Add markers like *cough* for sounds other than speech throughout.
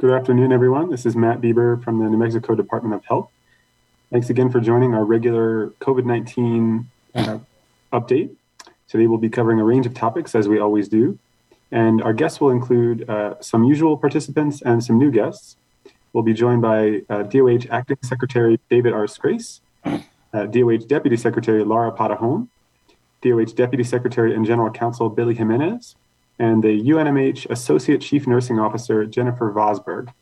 Good afternoon, everyone. This is Matt Bieber from the New Mexico Department of Health. Thanks again for joining our regular COVID 19 uh, update. Today we'll be covering a range of topics as we always do. And our guests will include uh, some usual participants and some new guests. We'll be joined by uh, DOH Acting Secretary David R. Scrase, uh, DOH Deputy Secretary Laura Parajón, DOH Deputy Secretary and General Counsel Billy Jimenez, and the UNMH Associate Chief Nursing Officer Jennifer Vosberg.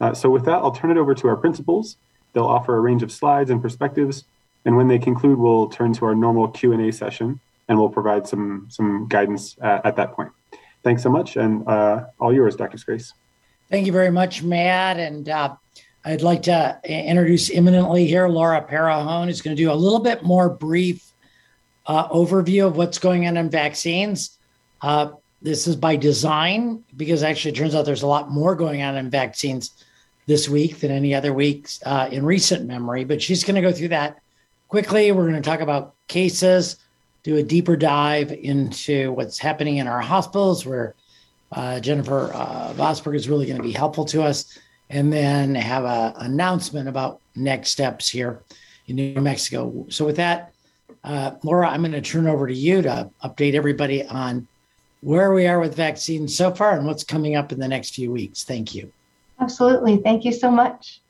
Uh, so with that, I'll turn it over to our principals. They'll offer a range of slides and perspectives, and when they conclude, we'll turn to our normal Q&A session, and we'll provide some, some guidance uh, at that point. Thanks so much, and uh, all yours, Dr. Scrase. Thank you very much, Matt. And uh, I'd like to introduce imminently here Laura Parajón, who's going to do a little bit more brief uh, overview of what's going on in vaccines. Uh, this is by design because actually it turns out there's a lot more going on in vaccines this week than any other weeks uh, in recent memory. But she's going to go through that quickly. We're going to talk about cases, do a deeper dive into what's happening in our hospitals, where uh, Jennifer uh, Vosberg is really going to be helpful to us, and then have an announcement about next steps here in New Mexico. So, with that, uh, Laura, I'm going to turn over to you to update everybody on where we are with vaccines so far and what's coming up in the next few weeks. Thank you. Absolutely. Thank you so much.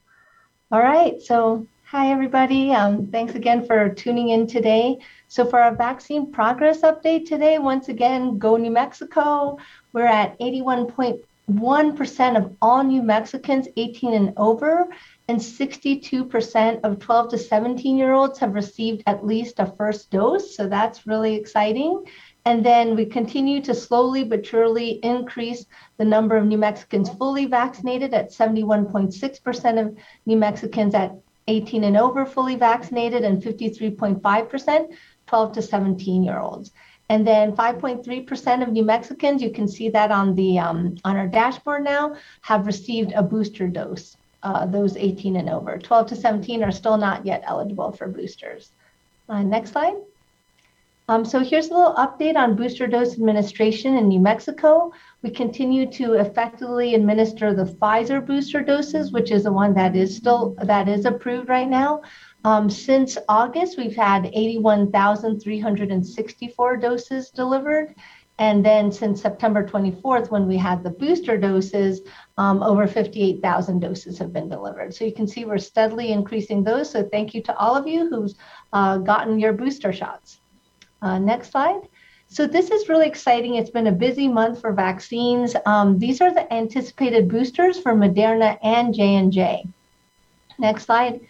All right. So, hi, everybody. Um, thanks again for tuning in today. So, for our vaccine progress update today, once again, go New Mexico. We're at 81.1% of all New Mexicans 18 and over and 62% of 12 to 17 year olds have received at least a first dose. So that's really exciting. And then we continue to slowly but surely increase the number of New Mexicans fully vaccinated at 71.6% of New Mexicans at 18 and over fully vaccinated and 53.5% 12 to 17 year olds. And then 5.3% of New Mexicans, you can see that on the um, on our dashboard now, have received a booster dose uh, those 18 and over. 12 to 17 are still not yet eligible for boosters. Uh, next slide. Um, so here's a little update on booster dose administration in New Mexico. We continue to effectively administer the Pfizer booster doses, which is the one that is still that is approved right now. Um, since August, we've had 81,364 doses delivered, and then since September 24th, when we had the booster doses, um, over 58,000 doses have been delivered. So you can see we're steadily increasing those. So thank you to all of you who's uh, gotten your booster shots. Uh, next slide. So this is really exciting. It's been a busy month for vaccines. Um, these are the anticipated boosters for Moderna and J&J. Next slide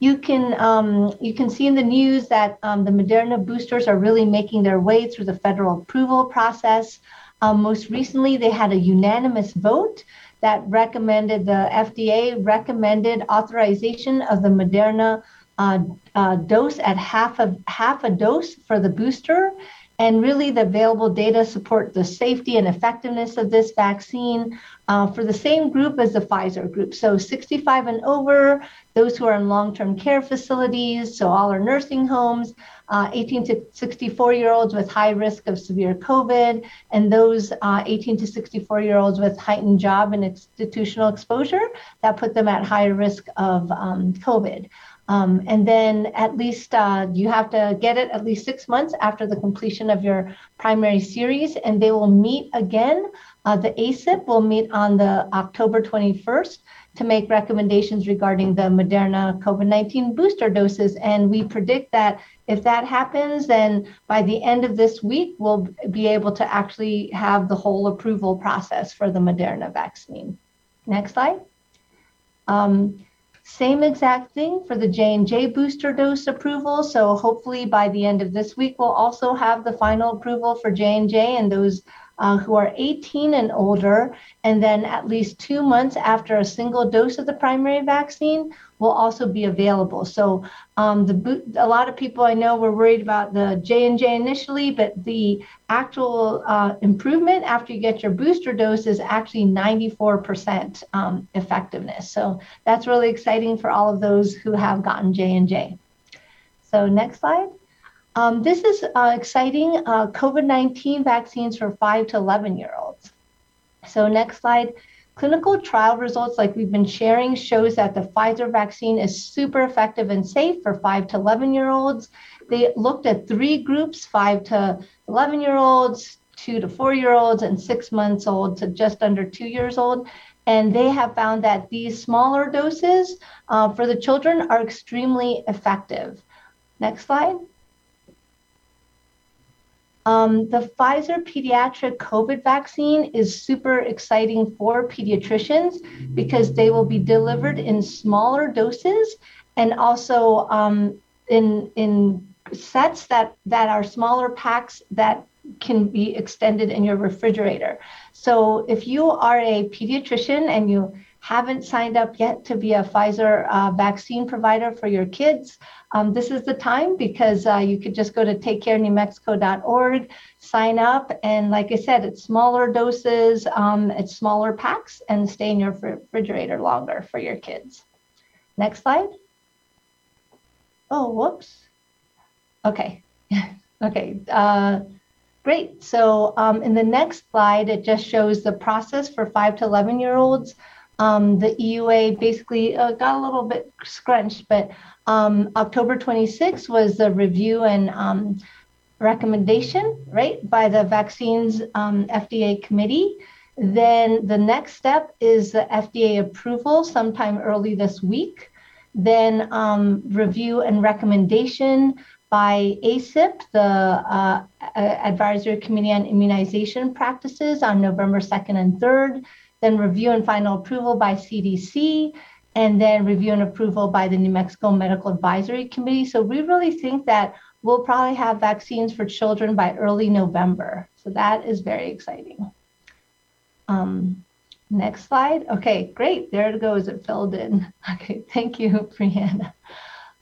you can um, you can see in the news that um, the Moderna boosters are really making their way through the federal approval process. Um, most recently, they had a unanimous vote that recommended the FDA recommended authorization of the Moderna uh, uh, dose at half of half a dose for the booster. And really, the available data support the safety and effectiveness of this vaccine uh, for the same group as the Pfizer group. So 65 and over, those who are in long-term care facilities, so all our nursing homes, uh, 18 to 64 year olds with high risk of severe COVID, and those uh, 18 to 64 year olds with heightened job and institutional exposure that put them at higher risk of um, COVID. Um, and then at least uh, you have to get it at least six months after the completion of your primary series, and they will meet again uh, the ACIP will meet on the October 21st to make recommendations regarding the Moderna COVID 19 booster doses. And we predict that if that happens, then by the end of this week, we'll be able to actually have the whole approval process for the Moderna vaccine. Next slide. Um, same exact thing for the J&J booster dose approval. So hopefully by the end of this week, we'll also have the final approval for J&J and those uh, who are 18 and older, and then at least two months after a single dose of the primary vaccine will also be available. So um, the a lot of people I know were worried about the J and J initially, but the actual uh, improvement after you get your booster dose is actually 94% um, effectiveness. So that's really exciting for all of those who have gotten J and J. So next slide. Um, this is uh, exciting uh, COVID 19 vaccines for 5 to 11 year olds. So, next slide. clinical trial results, like we've been sharing, shows that the Pfizer vaccine is super effective and safe for 5 to 11 year olds. They looked at three groups 5 to 11 year olds, 2 to 4 year olds, and 6 months old to just under 2 years old. And they have found that these smaller doses uh, for the children are extremely effective. Next slide. Um, the Pfizer pediatric COVID vaccine is super exciting for pediatricians because they will be delivered in smaller doses and also um, in in sets that that are smaller packs that can be extended in your refrigerator. So if you are a pediatrician and you haven't signed up yet to be a Pfizer uh, vaccine provider for your kids, um, this is the time because uh, you could just go to takecarenewmexico.org, sign up, and like I said, it's smaller doses, um, it's smaller packs, and stay in your refrigerator longer for your kids. Next slide. Oh, whoops. Okay. *laughs* okay. Uh, great. So um, in the next slide, it just shows the process for 5 to 11 year olds um, the EUA basically uh, got a little bit scrunched, but um, October 26 was the review and um, recommendation, right, by the vaccines um, FDA committee. Then the next step is the FDA approval sometime early this week. Then um, review and recommendation by ACIP, the uh, Advisory Committee on Immunization Practices, on November 2nd and 3rd then review and final approval by CDC, and then review and approval by the New Mexico Medical Advisory Committee. So we really think that we'll probably have vaccines for children by early November. So that is very exciting. Um, next slide. Okay, great. There it goes. It filled in. *laughs* Okay, thank you, *laughs* Brianna.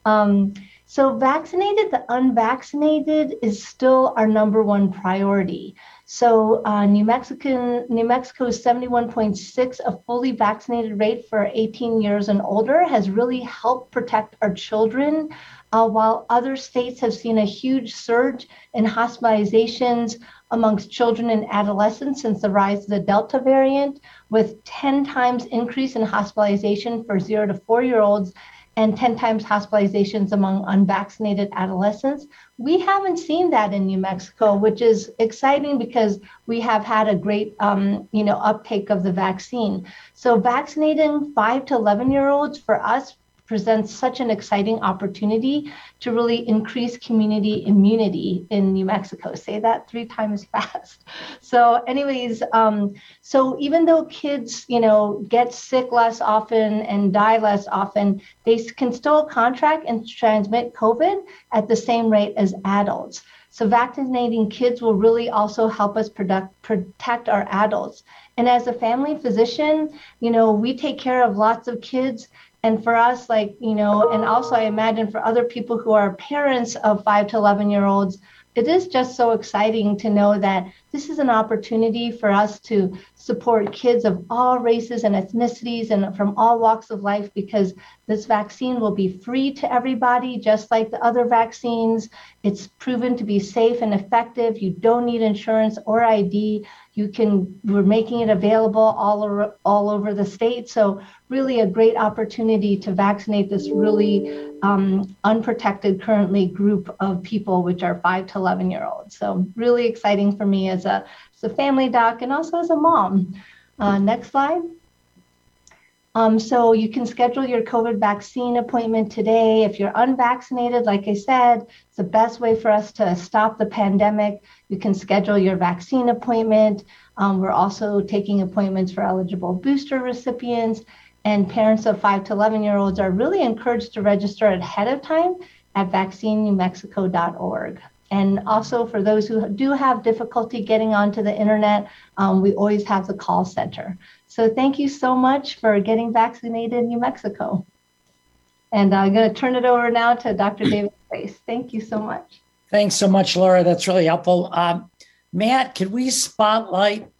Um, so vaccinated, the unvaccinated is still our number one priority. So uh, New Mexican, New Mexico's 71.6, a fully vaccinated rate for 18 years and older, has really helped protect our children. Uh, while other states have seen a huge surge in hospitalizations amongst children and adolescents since the rise of the Delta variant, with 10 times increase in hospitalization for zero to four year olds and 10 times hospitalizations among unvaccinated adolescents. We haven't seen that in New Mexico, which is exciting because we have had a great, um, you know, uptake of the vaccine. So vaccinating five to 11 year olds for us presents such an exciting opportunity to really increase community immunity in New Mexico. Say that three times *laughs* fast. So, anyways, um, so even though kids, you know, get sick less often and die less often, they can still contract and transmit COVID at the same rate as adults. So vaccinating kids will really also help us product, protect our adults. And as a family physician, you know, we take care of lots of kids and for us like you know and also i imagine for other people who are parents of 5 to 11 year olds it is just so exciting to know that this is an opportunity for us to support kids of all races and ethnicities and from all walks of life because this vaccine will be free to everybody, just like the other vaccines. It's proven to be safe and effective. You don't need insurance or ID. You can, we're making it available all over, all over the state. So, really, a great opportunity to vaccinate this really um, unprotected currently group of people, which are 5 to 11 year olds. So, really exciting for me as a, as a family doc and also as a mom. Uh, next slide. Um, so you can schedule your COVID vaccine appointment today. If you're unvaccinated, like I said, it's the best way for us to stop the pandemic. You can schedule your vaccine appointment. Um, we're also taking appointments for eligible booster recipients. And parents of 5 to 11 year olds are really encouraged to register ahead of time at vaccinenewmexico.org. And also for those who do have difficulty getting onto the internet, um, we always have the call center. So thank you so much for getting vaccinated in New Mexico. And I'm going to turn it over now to Dr. *clears throat* David Scrase. Thank you so much. Thanks so much, Laura. That's really helpful. Um, Matt, could we spotlight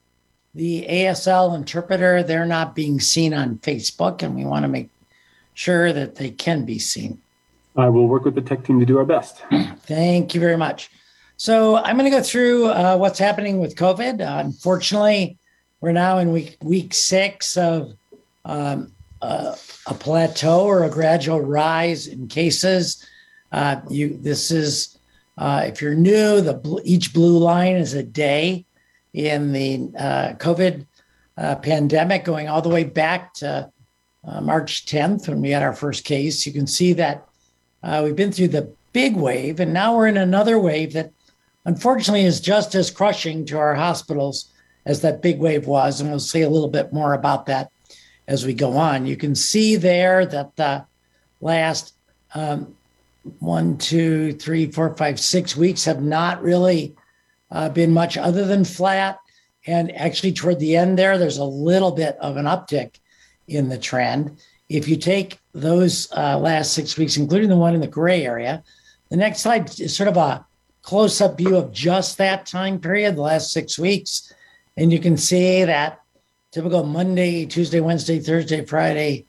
the ASL interpreter? They're not being seen on Facebook, and we want to make sure that they can be seen. I will work with the tech team to do our best. *clears throat* Thank you very much. So I'm going to go through uh, what's happening with COVID. Uh, unfortunately, we're now in week week six of um, uh, a plateau or a gradual rise in cases. Uh, you this is uh, if you're new, the bl- each blue line is a day in the uh, COVID pandemic, going all the way back to March 10th when we had our first case. You can see that we've been through the big wave, and now we're in another wave that unfortunately is just as crushing to our hospitals as that big wave was. And we'll say a little bit more about that as we go on. You can see there that the last um, one, two, three, four, five, six weeks have not really uh, been much other than flat. And actually, toward the end there, there's a little bit of an uptick in the trend. If you take those uh, last six weeks, including the one in the gray area, the next slide is sort of a close up view of just that time period, the last six weeks. And you can see that typical Monday, Tuesday, Wednesday, Thursday, Friday,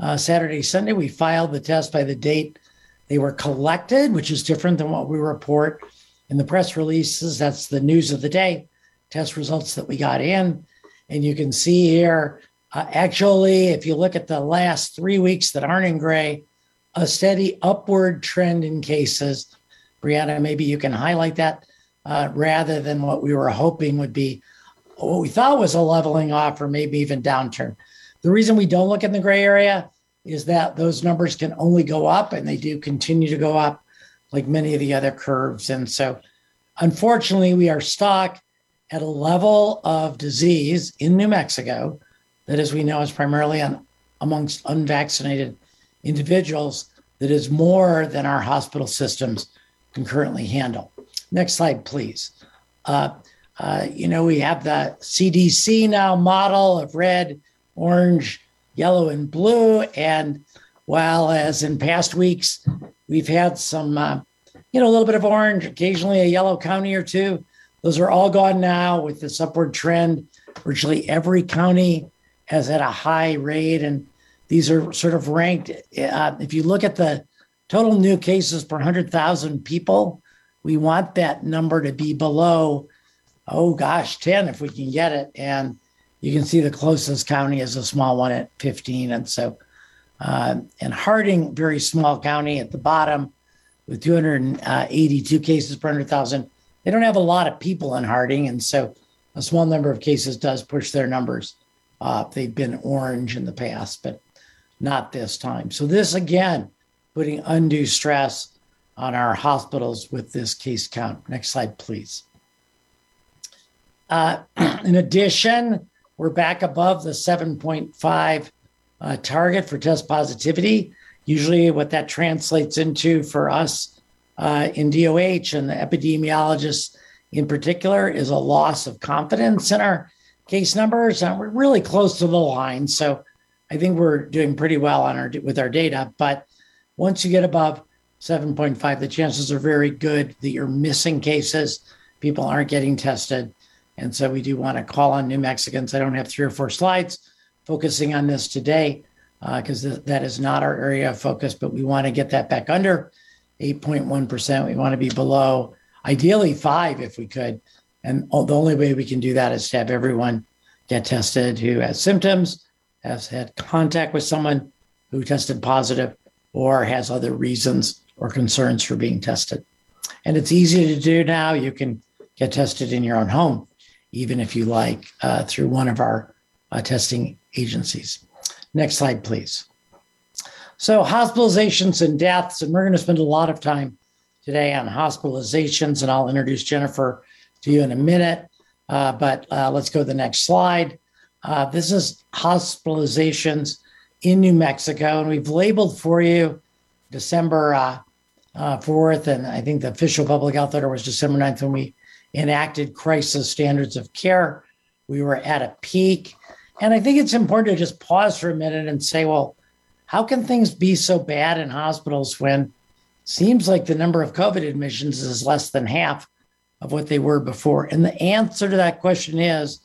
uh, Saturday, Sunday, we filed the test by the date they were collected, which is different than what we report in the press releases. That's the news of the day, test results that we got in. And you can see here, uh, actually, if you look at the last three weeks that aren't in gray, a steady upward trend in cases. Brianna, maybe you can highlight that uh, rather than what we were hoping would be what we thought was a leveling off or maybe even downturn. The reason we don't look in the gray area is that those numbers can only go up and they do continue to go up like many of the other curves. And so, unfortunately, we are stuck at a level of disease in New Mexico that, as we know, is primarily on, amongst unvaccinated individuals that is more than our hospital systems can currently handle. Next slide, please. Uh, uh, you know, we have the CDC now model of red, orange, yellow, and blue. And while, as in past weeks, we've had some, uh, you know, a little bit of orange, occasionally a yellow county or two, those are all gone now with this upward trend. Virtually every county has had a high rate, and these are sort of ranked. Uh, if you look at the total new cases per 100,000 people, we want that number to be below oh gosh, 10 if we can get it. And you can see the closest county is a small one at 15. And so, uh, and Harding, very small county at the bottom with 282 cases per 100,000. They don't have a lot of people in Harding. And so a small number of cases does push their numbers up. They've been orange in the past, but not this time. So, this again, putting undue stress on our hospitals with this case count. Next slide, please. Uh, *clears throat* in addition, we're back above the 7.5 uh, target for test positivity. Usually, what that translates into for us uh, in DOH and the epidemiologists in particular is a loss of confidence in our case numbers. And we're really close to the line. So I think we're doing pretty well on our with our data. But once you get above 7.5, the chances are very good that you're missing cases. People aren't getting tested and so we do want to call on New Mexicans. I don't have three or four slides focusing on this today because uh, th- that is not our area of focus, but we want to get that back under 8.1%. We want to be below, ideally five if we could. And the only way we can do that is to have everyone get tested who has symptoms, has had contact with someone who tested positive, or has other reasons or concerns for being tested. And it's easy to do now. You can get tested in your own home even if you like, uh, through one of our uh, testing agencies. Next slide, please. So, hospitalizations and deaths, and we're going to spend a lot of time today on hospitalizations, and I'll introduce Jennifer to you in a minute. Uh, but uh, let's go to the next slide. Uh, this is hospitalizations in New Mexico, and we've labeled for you December uh, 4th, and I think the official public health order was December 9th when we enacted crisis standards of care. We were at a peak. And I think it's important to just pause for a minute and say, well, how can things be so bad in hospitals when seems like the number of COVID admissions is less than half of what they were before? And the answer to that question is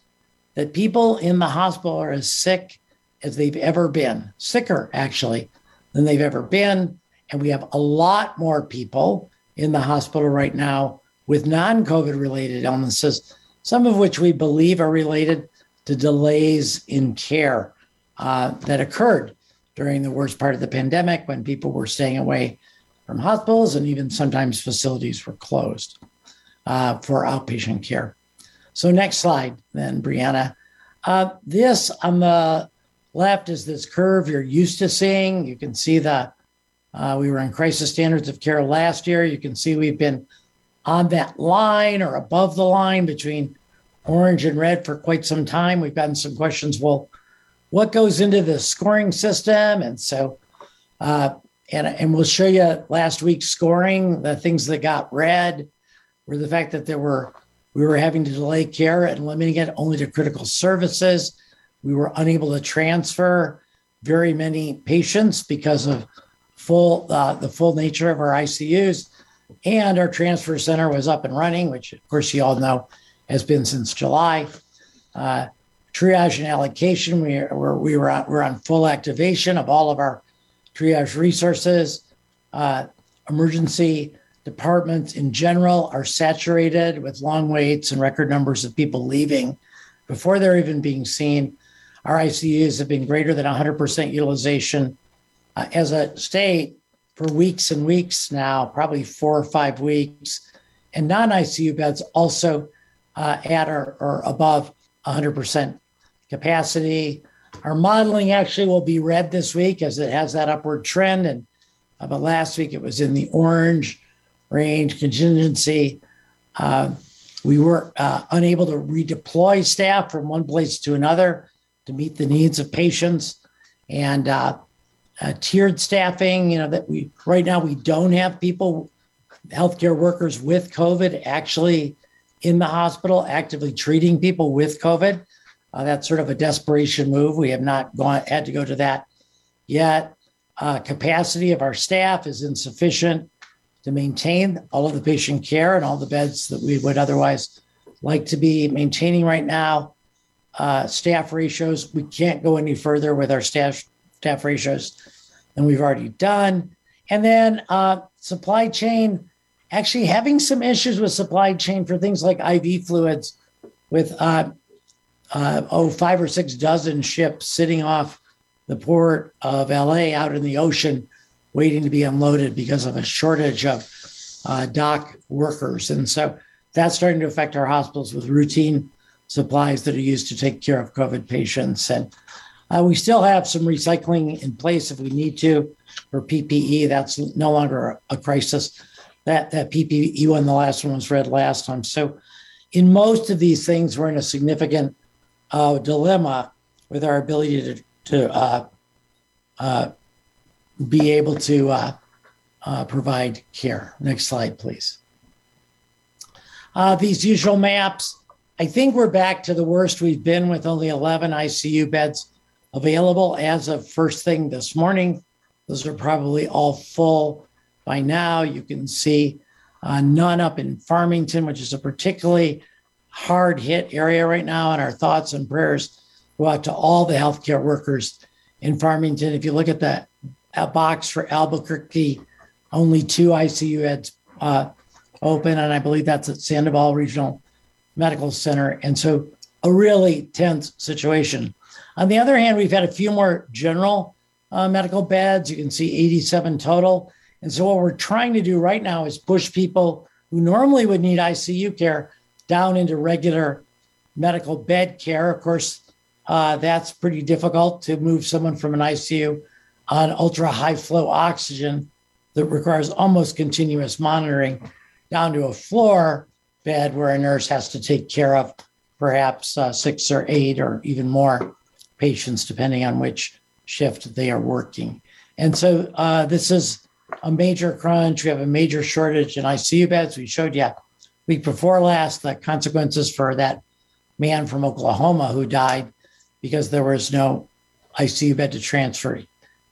that people in the hospital are as sick as they've ever been, sicker actually than they've ever been. And we have a lot more people in the hospital right now with non COVID related illnesses, some of which we believe are related to delays in care uh, that occurred during the worst part of the pandemic when people were staying away from hospitals and even sometimes facilities were closed uh, for outpatient care. So, next slide, then, Brianna. Uh, this on the left is this curve you're used to seeing. You can see the uh, we were in crisis standards of care last year. You can see we've been on that line or above the line between orange and red for quite some time. We've gotten some questions. Well, what goes into the scoring system? And so, uh, and and we'll show you last week's scoring. The things that got red the fact that there were we were having to delay care and limiting it only to critical services. We were unable to transfer very many patients because of full uh, the full nature of our ICUs, and our transfer center was up and running, which of course you all know has been since July. Uh, triage and allocation, we, were, we were, on, we're on full activation of all of our triage resources. Uh, emergency departments in general are saturated with long waits and record numbers of people leaving before they're even being seen. Our ICUs have been greater than 100% utilization uh, as a state for weeks and weeks now, probably four or five weeks. And non ICU beds also uh, at or, or above 100% capacity. Our modeling actually will be red this week as it has that upward trend. And uh, but last week it was in the orange range contingency. Uh, we were uh, unable to redeploy staff from one place to another to meet the needs of patients and uh, uh, tiered staffing. You know that we right now we don't have people, healthcare workers with COVID actually in the hospital actively treating people with COVID. Uh, that's sort of a desperation move. We have not gone had to go to that yet. Uh, capacity of our staff is insufficient to maintain all of the patient care and all the beds that we would otherwise like to be maintaining right now. Uh, staff ratios, we can't go any further with our staff staff ratios than we've already done. And then uh, supply chain, actually having some issues with supply chain for things like IV fluids with uh, uh, oh five or six dozen ships sitting off the port of LA out in the ocean waiting to be unloaded because of a shortage of uh, dock workers. And so that's starting to affect our hospitals with routine supplies that are used to take care of COVID patients. And uh, we still have some recycling in place if we need to for PPE. That's no longer a, crisis. That that PPE one, the last one was red last time. So, in most of these things, we're in a significant uh, dilemma with our ability to to uh, uh be able to uh, uh, provide care. Next slide, please. these usual maps. I think we're back to the worst we've been with only 11 ICU beds available as of first thing this morning. Those are probably all full by now. You can see uh, none up in Farmington, which is a particularly hard hit area right now. And our thoughts and prayers go out to all the healthcare workers in Farmington. If you look at that box for Albuquerque, only two ICU beds uh, open, and I believe that's at Sandoval Regional Medical Center. And so a really tense situation. On the other hand, we've had a few more general uh, medical beds. You can see 87 total. And so, what we're trying to do right now is push people who normally would need ICU care down into regular medical bed care. Of course, uh, that's pretty difficult to move someone from an ICU on ultra high flow oxygen that requires almost continuous monitoring down to a floor bed where a nurse has to take care of perhaps uh, six or eight or even more patients, depending on which shift they are working. And so uh, this is a major crunch. We have a major shortage in ICU beds. We showed you week before last the consequences for that man from Oklahoma who died because there was no ICU bed to transfer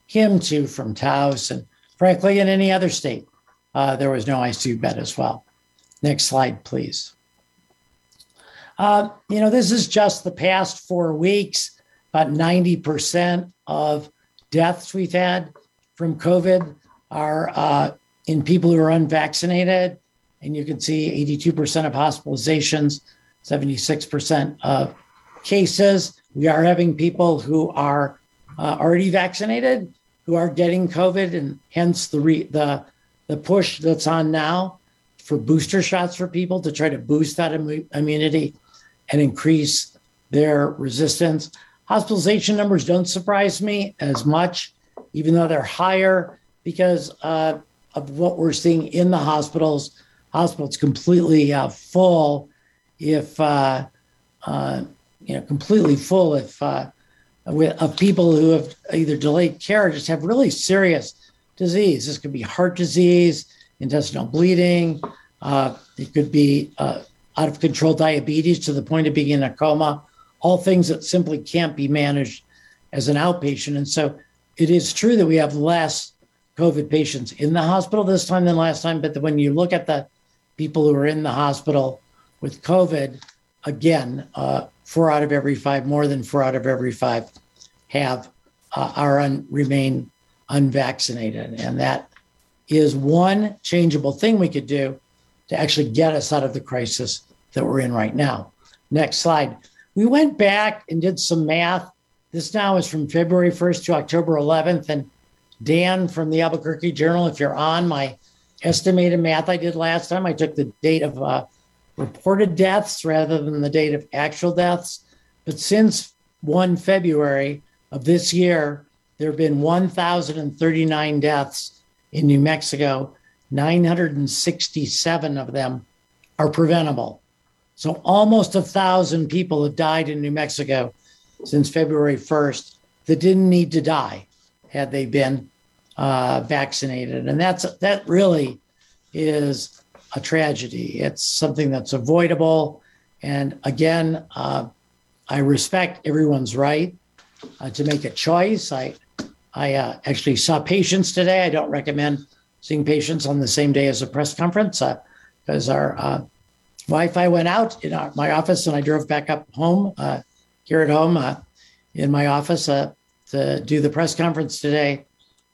him to from Taos. And frankly, in any other state, uh, there was no ICU bed as well. Next slide, please. Uh, you know, this is just the past four weeks about 90% of deaths we've had from COVID are uh, in people who are unvaccinated. And you can see 82% of hospitalizations, 76% of cases. We are having people who are uh, already vaccinated who are getting COVID, and hence the re- the the push that's on now for booster shots for people to try to boost that Im- immunity and increase their resistance. Hospitalization numbers don't surprise me as much, even though they're higher because uh, of what we're seeing in the hospitals. Hospitals completely uh, full, if uh, uh you know, completely full if uh, of people who have either delayed care or just have really serious disease. This could be heart disease, intestinal bleeding. Uh, it could be uh, out of control diabetes to the point of being in a coma, all things that simply can't be managed as an outpatient. And so it is true that we have less COVID patients in the hospital this time than last time. But when you look at the people who are in the hospital with COVID, again, uh, four out of every five, more than four out of every five, have uh, are un, remain unvaccinated, and that is one changeable thing we could do to actually get us out of the crisis that we're in right now. Next slide. We went back and did some math. This now is from February 1st to October 11th. And Dan from the Albuquerque Journal, if you're on my estimated math I did last time, I took the date of uh, reported deaths rather than the date of actual deaths. But since 1 February of this year, there have been 1,039 deaths in New Mexico 967 of them are preventable. So almost a thousand people have died in New Mexico since February 1st that didn't need to die had they been uh, vaccinated. And that's that really is a tragedy. It's something that's avoidable. And again, uh, I respect everyone's right uh, to make a choice. I I uh, actually saw patients today. I don't recommend seeing patients on the same day as a press conference because uh, our uh, Wi-Fi went out in our, my office, and I drove back up home uh, here at home in my office to do the press conference today.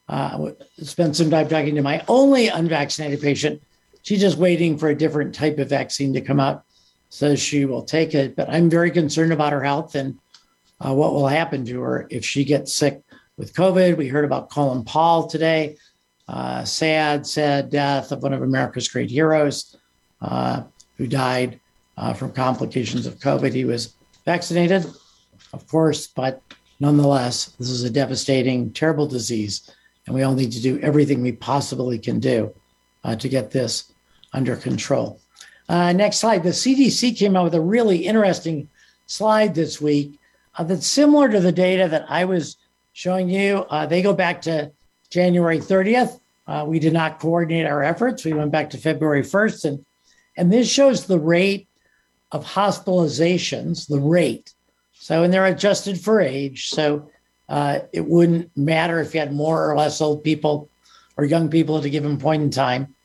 Uh, spent some time talking to my only unvaccinated patient. She's just waiting for a different type of vaccine to come out, so she will take it. But I'm very concerned about her health and what will happen to her if she gets sick with COVID. We heard about Colin Powell today uh, sad, sad death of one of America's great heroes uh, who died uh, from complications of COVID. He was vaccinated, of course, but nonetheless, this is a devastating, terrible disease. And we all need to do everything we possibly can do uh, to get this under control. Uh, next slide. The CDC came out with a really interesting slide this week uh, that's similar to the data that I was showing you. they go back to January 30th. Uh, we did not coordinate our efforts. We went back to February 1st, and and this shows the rate of hospitalizations, the rate. So, and they're adjusted for age. So uh, it wouldn't matter if you had more or less old people or young people at a given point in time.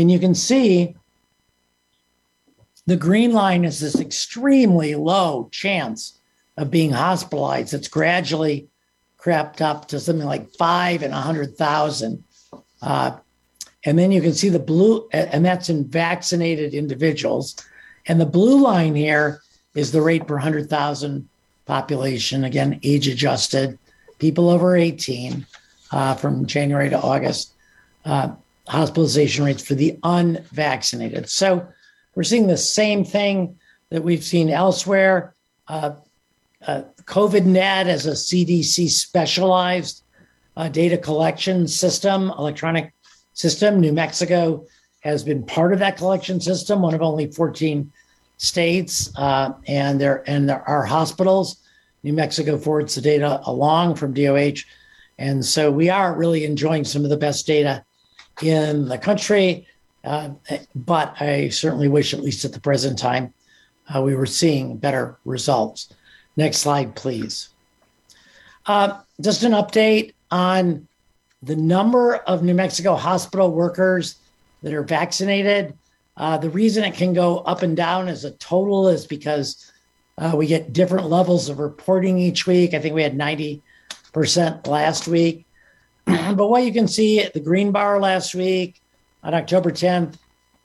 And you can see the green line is this extremely low chance of being hospitalized. It's gradually crept up to something like five in 100,000. Uh, and then you can see the blue, and that's in vaccinated individuals. And the blue line here is the rate per 100,000 population, again, age adjusted, people over 18 uh, from January to August, uh, hospitalization rates for the unvaccinated. So we're seeing the same thing that we've seen elsewhere. Uh, uh, COVIDNet as a CDC specialized uh, data collection system, electronic system. New Mexico has been part of that collection system, one of only 14 states, uh, and there and there are hospitals. New Mexico forwards the data along from DOH, and so we are really enjoying some of the best data in the country. Uh, but I certainly wish, at least at the present time, uh, we were seeing better results. Next slide, please. Uh, just an update on the number of New Mexico hospital workers that are vaccinated. Uh, the reason it can go up and down as a total is because uh, we get different levels of reporting each week. I think we had 90% last week. But what you can see at the green bar last week on October 10th,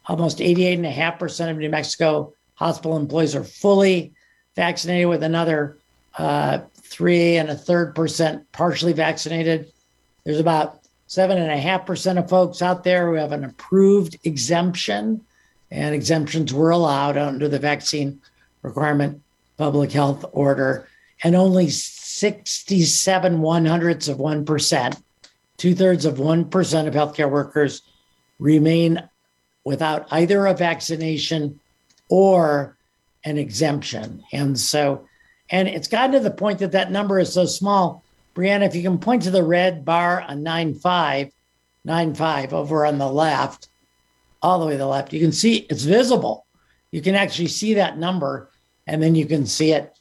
almost 88.5% of New Mexico hospital employees are fully vaccinated with another uh, three and a third percent partially vaccinated. There's about seven and a half percent of folks out there who have an approved exemption, and exemptions were allowed under the vaccine requirement public health order, and only 67 one hundredths of 1%, two thirds of 1% of healthcare workers remain without either a vaccination or an exemption. And so, and it's gotten to the point that that number is so small. Brianna, if you can point to the red bar on 9.5, 9.5 over on the left, all the way to the left, you can see it's visible. You can actually see that number and then you can see it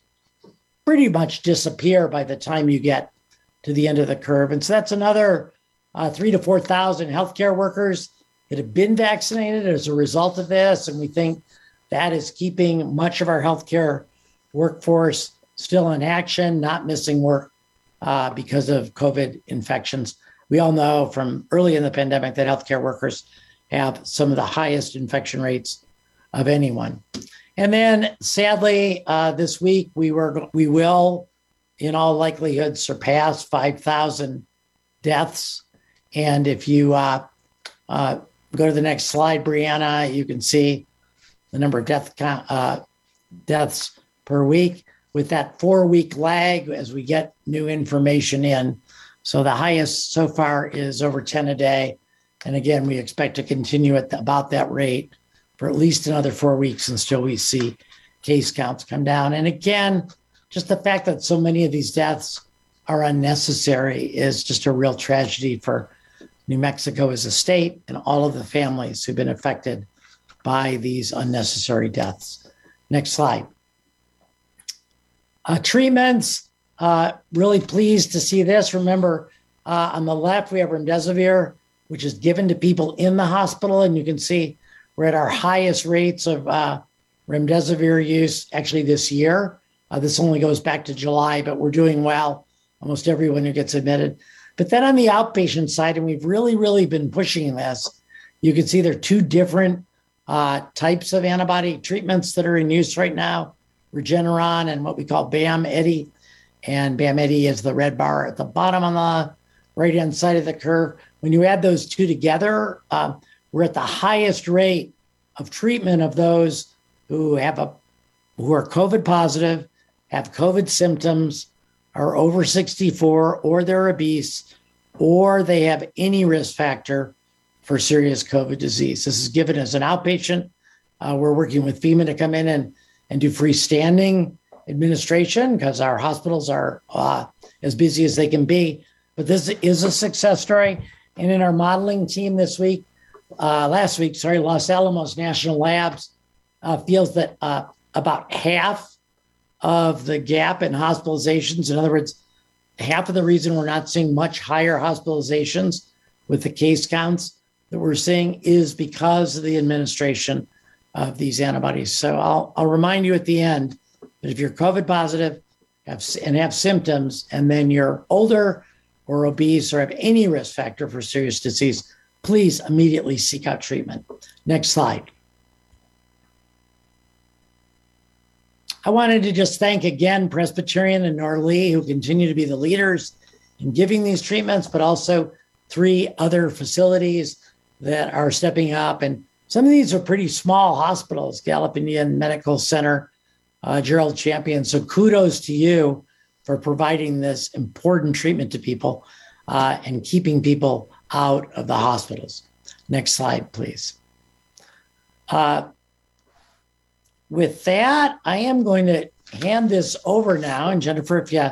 pretty much disappear by the time you get to the end of the curve. And so that's another uh, three to 4,000 healthcare workers that have been vaccinated as a result of this. And we think that is keeping much of our healthcare workforce still in action, not missing work uh, because of COVID infections. We all know from early in the pandemic that healthcare workers have some of the highest infection rates of anyone. And then, sadly, uh, this week we were we will, in all likelihood, surpass five thousand deaths. And if you uh, uh, go to the next slide, Brianna, you can see the number of death uh, deaths per week with that four week lag as we get new information in. So the highest so far is over 10 a day. And again, we expect to continue at about that rate for at least another four weeks until we see case counts come down. And again, just the fact that so many of these deaths are unnecessary is just a real tragedy for New Mexico as a state and all of the families who've been affected by these unnecessary deaths. Next slide. Uh, treatments, uh, really pleased to see this. Remember, uh, on the left, we have remdesivir, which is given to people in the hospital, and you can see we're at our highest rates of uh, remdesivir use actually this year. Uh, this only goes back to July, but we're doing well. Almost everyone who gets admitted. But then on the outpatient side, and we've really, really been pushing this, you can see there are two different uh, types of antibody treatments that are in use right now Regeneron and what we call BAM-ETE. And BAM-ETE is the red bar at the bottom on the right hand side of the curve. When you add those two together, uh, we're at the highest rate of treatment of those who have a who are COVID positive, have COVID symptoms, are over 64, or they're obese, or they have any risk factor for serious COVID disease. This is given as an outpatient. Uh, we're working with FEMA to come in and, and do freestanding administration because our hospitals are uh, as busy as they can be. But this is a success story. And in our modeling team this week, uh, last week, sorry, Los Alamos National Labs uh, feels that uh, about half of the gap in hospitalizations, in other words, half of the reason we're not seeing much higher hospitalizations with the case counts that we're seeing is because of the administration of these antibodies. So I'll, I'll remind you at the end that if you're COVID positive have, and have symptoms, and then you're older or obese or have any risk factor for serious disease, please immediately seek out treatment. Next slide. I wanted to just thank again Presbyterian and Nor-Lea, who continue to be the leaders in giving these treatments, but also three other facilities that are stepping up. And some of these are pretty small hospitals Gallup Indian Medical Center, uh, Gerald Champion. So kudos to you for providing this important treatment to people uh, and keeping people out of the hospitals. Next slide, please. Uh, with that, I am going to hand this over now. And Jennifer, if you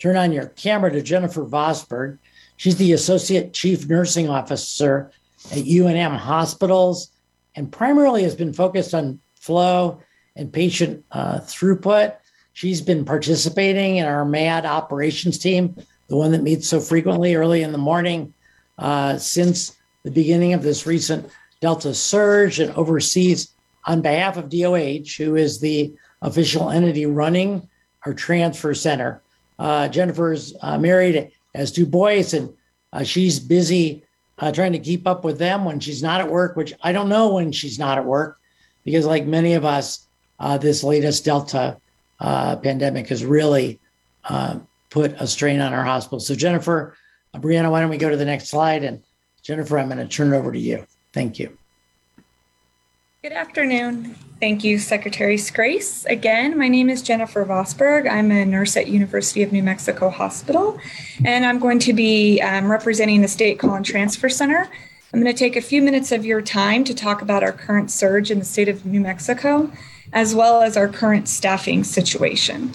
turn on your camera to Jennifer Vosberg, she's the Associate Chief Nursing Officer at UNM Hospitals and primarily has been focused on flow and patient uh, throughput. She's been participating in our MAD operations team, the one that meets so frequently early in the morning uh, since the beginning of this recent Delta surge and oversees on behalf of DOH, who is the official entity running our transfer center. Uh, Jennifer's uh, married, has two boys, and uh, she's busy uh, trying to keep up with them when she's not at work, which I don't know when she's not at work, because like many of us, uh, this latest Delta uh, pandemic has really put a strain on our hospitals. So, Jennifer, Brianna, why don't we go to the next slide? And Jennifer, I'm going to turn it over to you. Thank you. Good afternoon. Thank you, Secretary Scrase. Again, my name is Jennifer Vosberg. I'm a nurse at University of New Mexico Hospital, and I'm going to be um, representing the State Call and Transfer Center. I'm going to take a few minutes of your time to talk about our current surge in the state of New Mexico, as well as our current staffing situation.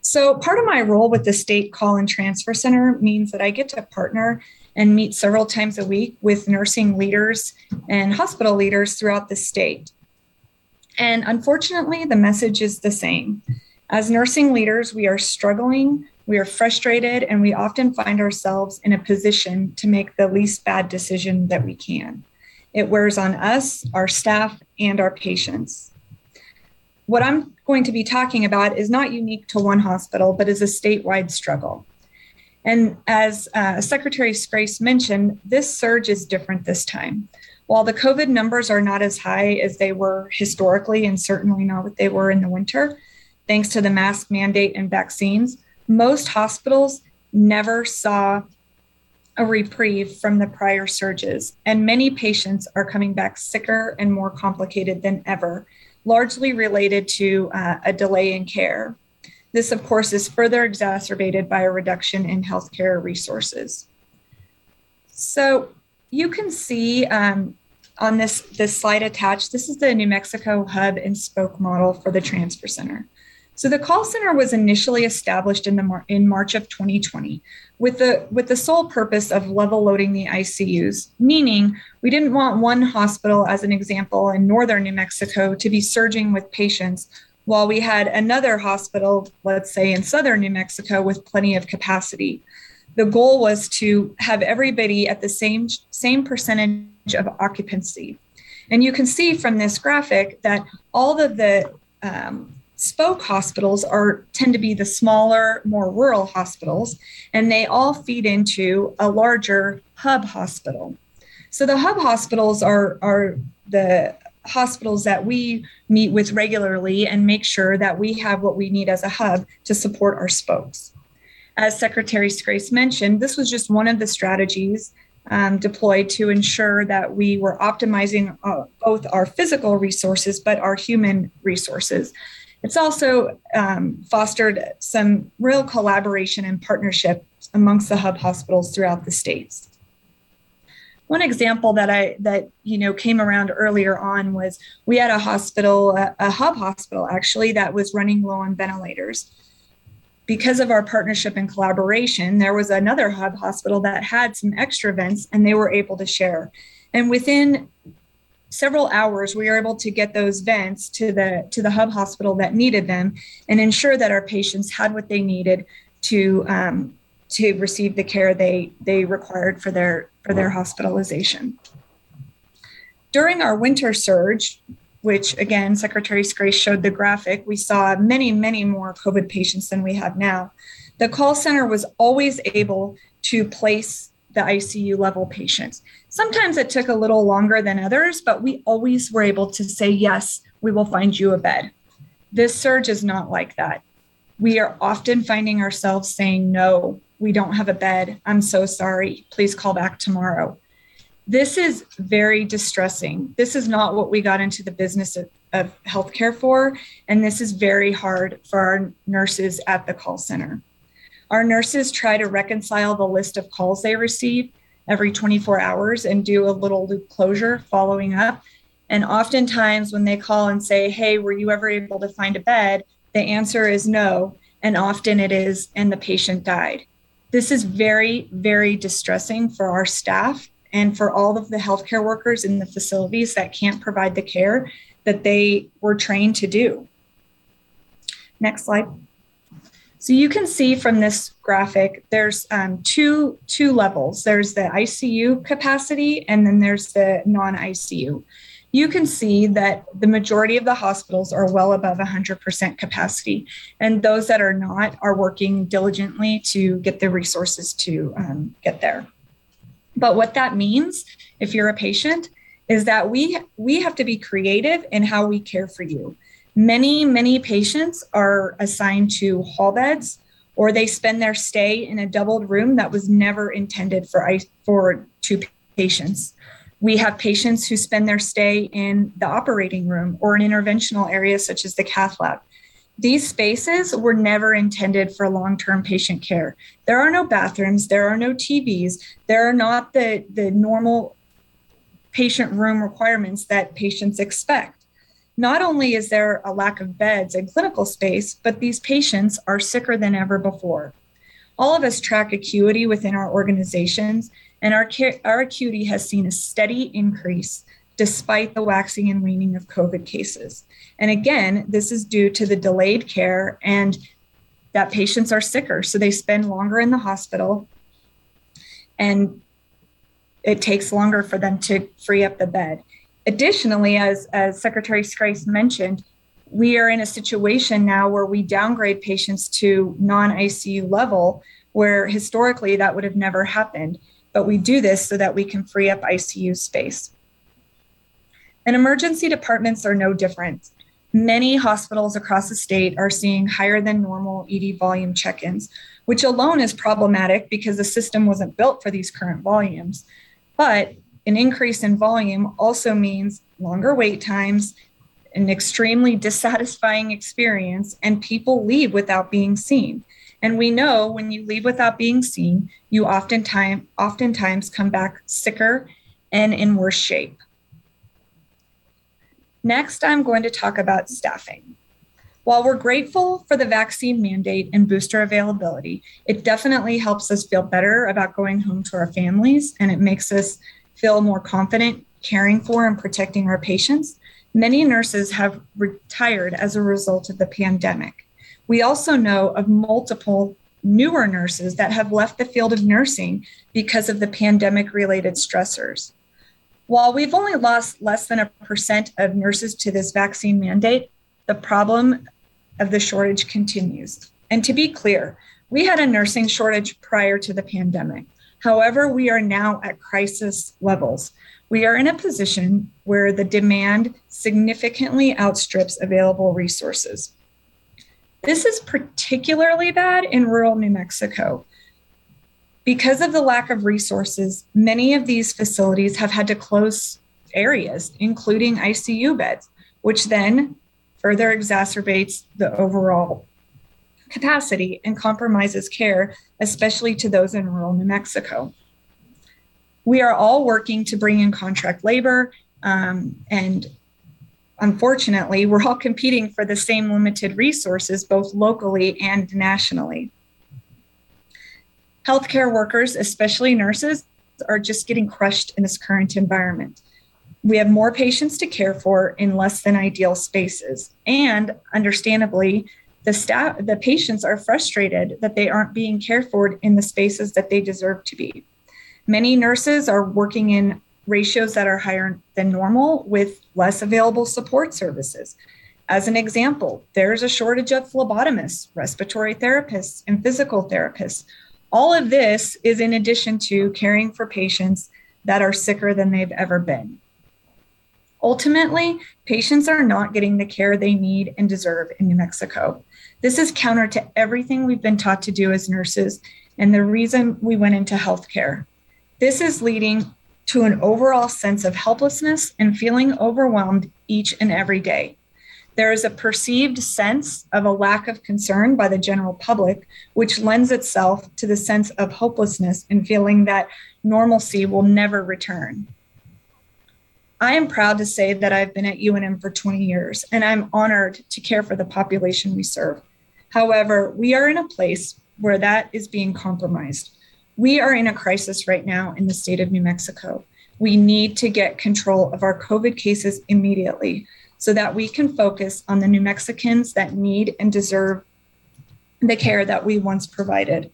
So, part of my role with the State Call and Transfer Center means that I get to partner and meet several times a week with nursing leaders and hospital leaders throughout the state. And unfortunately, the message is the same. As nursing leaders, we are struggling, we are frustrated, and we often find ourselves in a position to make the least bad decision that we can. It wears on us, our staff, and our patients. What I'm going to be talking about is not unique to one hospital, but is a statewide struggle. And as uh, Secretary Scrase mentioned, this surge is different this time. While the COVID numbers are not as high as they were historically, and certainly not what they were in the winter, thanks to the mask mandate and vaccines, most hospitals never saw a reprieve from the prior surges, and many patients are coming back sicker and more complicated than ever, largely related to uh, a delay in care. This, of course, is further exacerbated by a reduction in healthcare resources. So you can see um, on this, this slide attached, this is the New Mexico hub and spoke model for the transfer center. So the call center was initially established in the Mar- in March of 2020 with the with the sole purpose of level loading the ICUs, meaning we didn't want one hospital as an example in northern New Mexico to be surging with patients while we had another hospital, let's say in southern New Mexico, with plenty of capacity. The goal was to have everybody at the same, same percentage of occupancy. And you can see from this graphic that all of the um, spoke hospitals are tend to be the smaller, more rural hospitals, and they all feed into a larger hub hospital. So the hub hospitals are, are the hospitals that we meet with regularly and make sure that we have what we need as a hub to support our spokes. As Secretary Scrase mentioned, this was just one of the strategies um, deployed to ensure that we were optimizing uh, both our physical resources but our human resources. It's also um, fostered some real collaboration and partnership amongst the hub hospitals throughout the states one example that I that you know came around earlier on was we had a hospital, a, a hub hospital actually, that was running low on ventilators. Because of our partnership and collaboration, there was another hub hospital that had some extra vents and they were able to share. And within several hours we were able to get those vents to the to the hub hospital that needed them and ensure that our patients had what they needed to um, to receive the care they they required for their for their hospitalization. During our winter surge, which again, Secretary Scrase showed the graphic, we saw many, many more COVID patients than we have now. The call center was always able to place the ICU level patients. Sometimes it took a little longer than others, but we always were able to say, yes, we will find you a bed. This surge is not like that. We are often finding ourselves saying, no, we don't have a bed. I'm so sorry. Please call back tomorrow. This is very distressing. This is not what we got into the business of, of healthcare for. And this is very hard for our nurses at the call center. Our nurses try to reconcile the list of calls they receive every 24 hours and do a little loop closure following up. And oftentimes, when they call and say, Hey, were you ever able to find a bed? The answer is no. And often it is, and the patient died. This is very, very distressing for our staff and for all of the healthcare workers in the facilities that can't provide the care that they were trained to do. Next slide. So you can see from this graphic, there's um, two, two levels. There's the ICU capacity and then there's the non-ICU you can see that the majority of the hospitals are well above 100% capacity. And those that are not are working diligently to get the resources to um, get there. But what that means, if you're a patient, is that we we have to be creative in how we care for you. Many, many patients are assigned to hall beds or they spend their stay in a doubled room that was never intended for, for two patients. We have patients who spend their stay in the operating room or in interventional areas such as the cath lab. These spaces were never intended for long term patient care. There are no bathrooms, there are no TVs, there are not the, the normal patient room requirements that patients expect. Not only is there a lack of beds and clinical space, but these patients are sicker than ever before. All of us track acuity within our organizations, and our, care, our acuity has seen a steady increase despite the waxing and waning of COVID cases. And again, this is due to the delayed care and that patients are sicker. So they spend longer in the hospital and it takes longer for them to free up the bed. Additionally, as, as Secretary Scrase mentioned, we are in a situation now where we downgrade patients to non ICU level, where historically that would have never happened. But we do this so that we can free up ICU space. And emergency departments are no different. Many hospitals across the state are seeing higher than normal ED volume check ins, which alone is problematic because the system wasn't built for these current volumes. But an increase in volume also means longer wait times, an extremely dissatisfying experience, and people leave without being seen. And we know when you leave without being seen, you oftentimes oftentimes come back sicker and in worse shape. Next, I'm going to talk about staffing. While we're grateful for the vaccine mandate and booster availability, it definitely helps us feel better about going home to our families and it makes us feel more confident caring for and protecting our patients. Many nurses have retired as a result of the pandemic. We also know of multiple newer nurses that have left the field of nursing because of the pandemic related stressors. While we've only lost less than a percent of nurses to this vaccine mandate, the problem of the shortage continues. And to be clear, we had a nursing shortage prior to the pandemic. However, we are now at crisis levels. We are in a position where the demand significantly outstrips available resources. This is particularly bad in rural New Mexico. Because of the lack of resources, many of these facilities have had to close areas, including ICU beds, which then further exacerbates the overall capacity and compromises care, especially to those in rural New Mexico. We are all working to bring in contract labor, um, and unfortunately, we're all competing for the same limited resources, both locally and nationally. Healthcare workers, especially nurses, are just getting crushed in this current environment. We have more patients to care for in less than ideal spaces. And understandably, the staff the patients are frustrated that they aren't being cared for in the spaces that they deserve to be. Many nurses are working in ratios that are higher than normal with less available support services. As an example, there's a shortage of phlebotomists, respiratory therapists, and physical therapists all of this is in addition to caring for patients that are sicker than they've ever been. Ultimately, patients are not getting the care they need and deserve in New Mexico. This is counter to everything we've been taught to do as nurses and the reason we went into healthcare. This is leading to an overall sense of helplessness and feeling overwhelmed each and every day. There is a perceived sense of a lack of concern by the general public, which lends itself to the sense of hopelessness and feeling that normalcy will never return. I am proud to say that I've been at UNM for 20 years, and I'm honored to care for the population we serve. However, we are in a place where that is being compromised. We are in a crisis right now in the state of New Mexico. We need to get control of our COVID cases immediately so that we can focus on the New Mexicans that need and deserve the care that we once provided.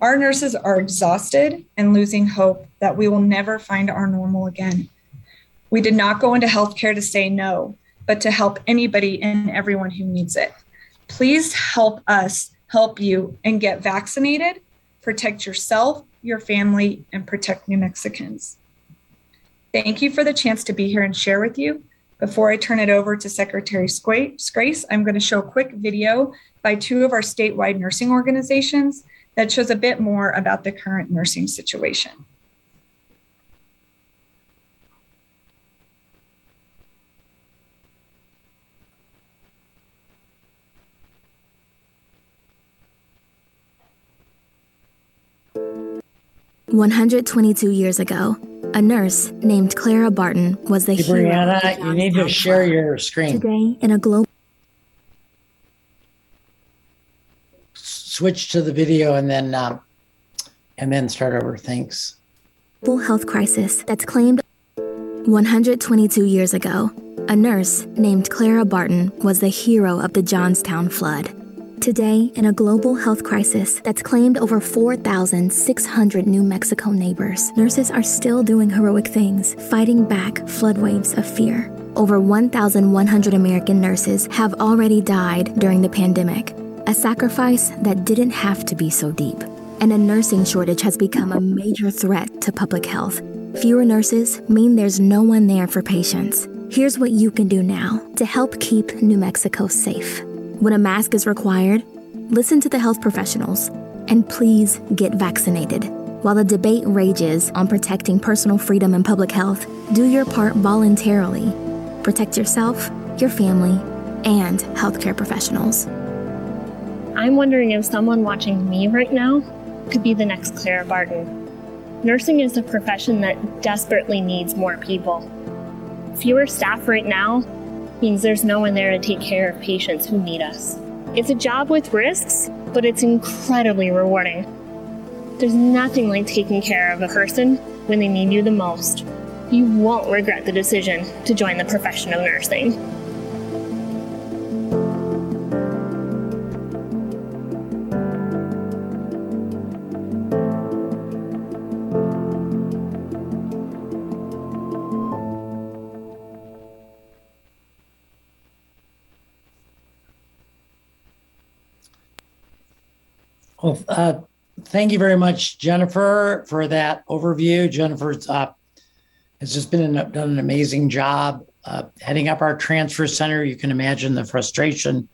Our nurses are exhausted and losing hope that we will never find our normal again. We did not go into healthcare to say no, but to help anybody and everyone who needs it. Please help us help you and get vaccinated, protect yourself, your family, and protect New Mexicans. Thank you for the chance to be here and share with you. Before I turn it over to Secretary Scrase, I'm going to show a quick video by two of our statewide nursing organizations that shows a bit more about the current nursing situation. 122 years ago, a nurse named Clara Barton was the hey, hero. Brianna, you need to share your screen. Today, in a global switch to the video and then um, and then start over. Thanks. Health crisis that's claimed 122 years ago. A nurse named Clara Barton was the hero of the Johnstown flood. Today, in a global health crisis that's claimed over 4,600 New Mexico neighbors, nurses are still doing heroic things, fighting back flood waves of fear. Over 1,100 American nurses have already died during the pandemic, a sacrifice that didn't have to be so deep. And a nursing shortage has become a major threat to public health. Fewer nurses mean there's no one there for patients. Here's what you can do now to help keep New Mexico safe. When a mask is required, listen to the health professionals and please get vaccinated. While the debate rages on protecting personal freedom and public health, do your part voluntarily. Protect yourself, your family, and healthcare professionals. I'm wondering if someone watching me right now could be the next Clara Barton. Nursing is a profession that desperately needs more people. Fewer staff right now means there's no one there to take care of patients who need us. It's a job with risks, but it's incredibly rewarding. There's nothing like taking care of a person when they need you the most. You won't regret the decision to join the profession of nursing. Well, uh, thank you very much, Jennifer, for that overview. Jennifer's uh, has just been an, done an amazing job uh, heading up our transfer center. You can imagine the frustration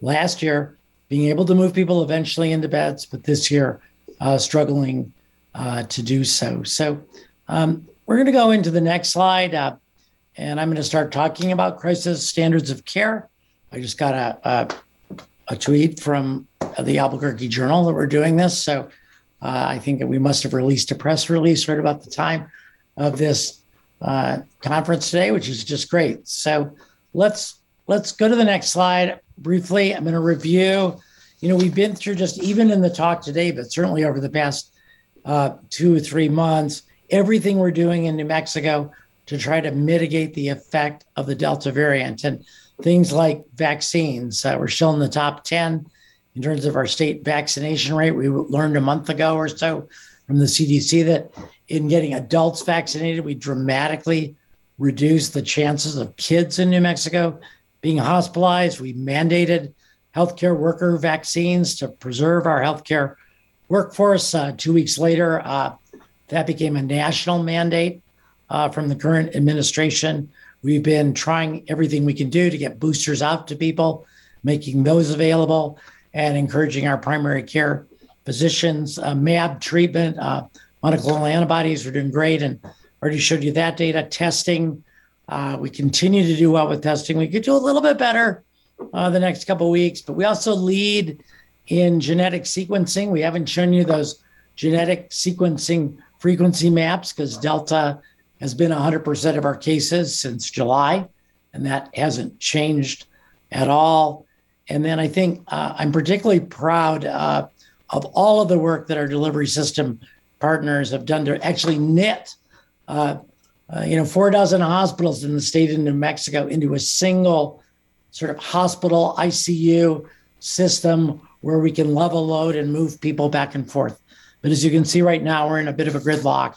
last year being able to move people eventually into beds, but this year uh, struggling uh, to do so. So um, we're going to go into the next slide, uh, and I'm going to start talking about crisis standards of care. I just got a, a a tweet from the Albuquerque Journal that we're doing this. So uh, I think that we must have released a press release right about the time of this uh, conference today, which is just great. So let's let's go to the next slide briefly. I'm going to review. You know, we've been through just even in the talk today, but certainly over the past uh, two or three months, everything we're doing in New Mexico to try to mitigate the effect of the Delta variant. And things like vaccines. Uh, we're still in the top 10 in terms of our state vaccination rate. We learned a month ago or so from the CDC that in getting adults vaccinated, we dramatically reduced the chances of kids in New Mexico being hospitalized. We mandated healthcare worker vaccines to preserve our healthcare workforce. Uh, two weeks later, uh, that became a national mandate uh, from the current administration. We've been trying everything we can do to get boosters out to people, making those available, and encouraging our primary care physicians. Uh, MAB treatment, uh, monoclonal antibodies, we're doing great, and already showed you that data. Testing, uh, we continue to do well with testing. We could do a little bit better uh, the next couple weeks, but we also lead in genetic sequencing. We haven't shown you those genetic sequencing frequency maps because Delta has been 100% of our cases since July, and that hasn't changed at all. And then I think uh, I'm particularly proud uh, of all of the work that our delivery system partners have done to actually knit, uh, uh you know, four dozen hospitals in the state of New Mexico into a single sort of hospital ICU system where we can level load and move people back and forth. But as you can see right now, we're in a bit of a gridlock.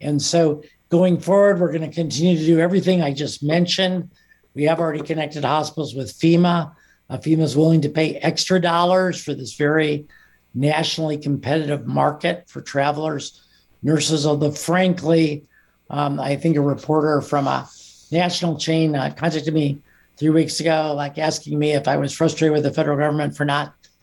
And so Going forward, we're going to continue to do everything I just mentioned. We have already connected hospitals with FEMA. Uh, FEMA is willing to pay extra dollars for this very nationally competitive market for travelers, nurses. Although, frankly, um, I think a reporter from a national chain uh, contacted me three weeks ago, like asking me if I was frustrated with the federal government for not